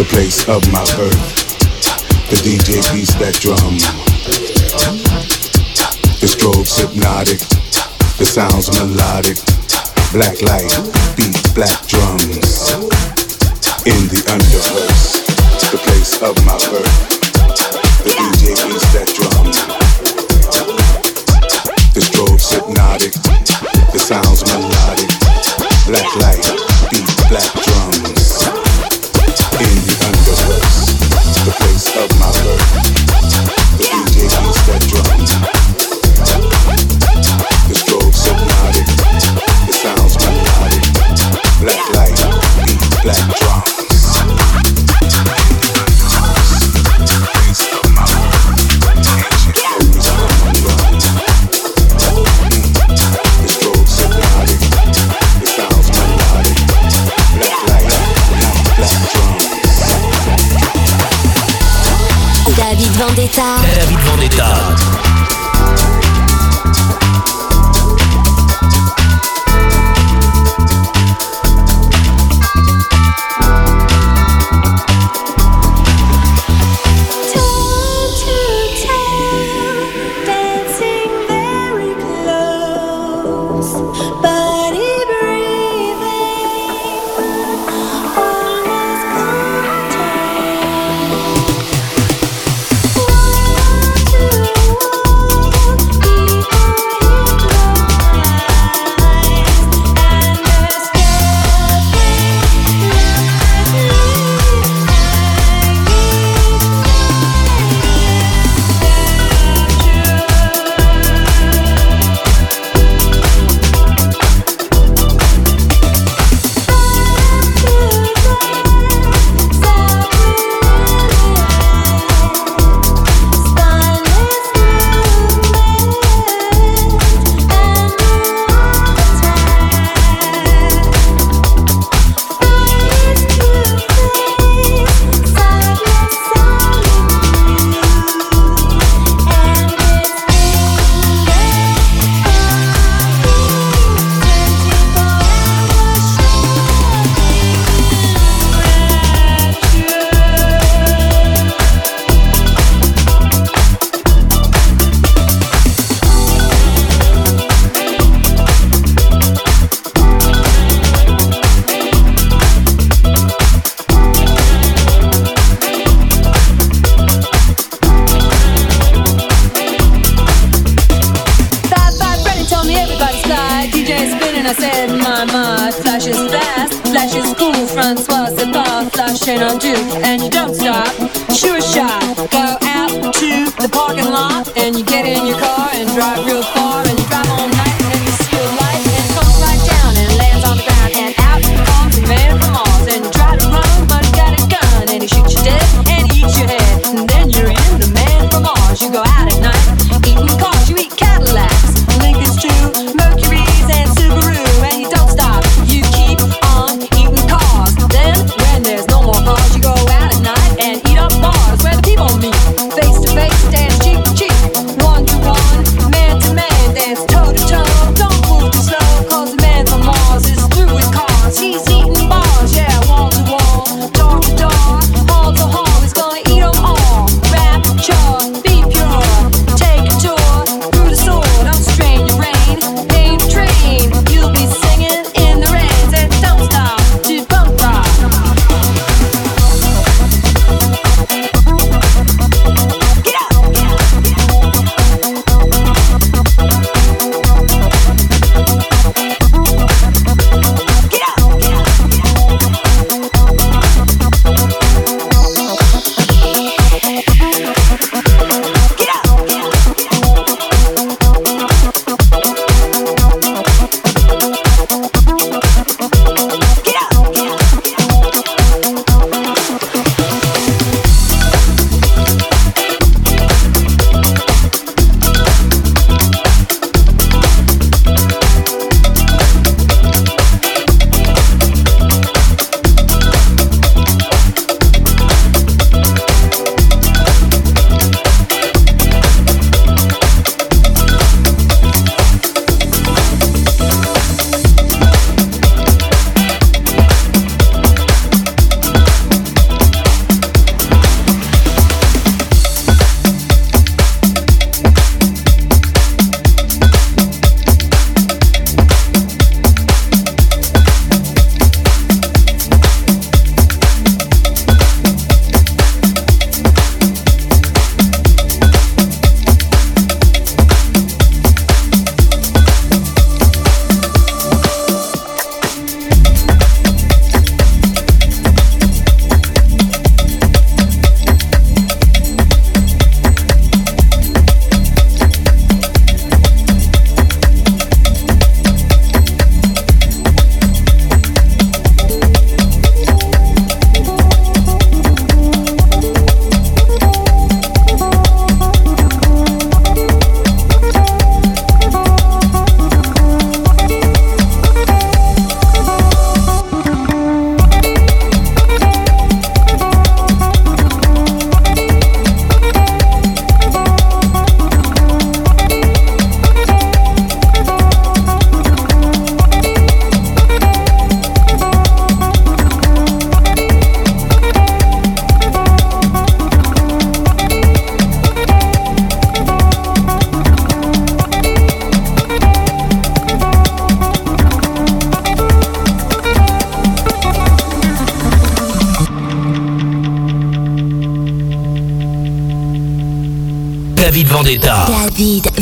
the place of my birth. The DJ beats that drum. The strobes hypnotic, the sounds melodic. Black light beat black drums. In the underverse, the place of my birth. The DJ beats that drum. The strobes hypnotic, the sounds melodic. Black light.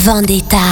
Vendetta.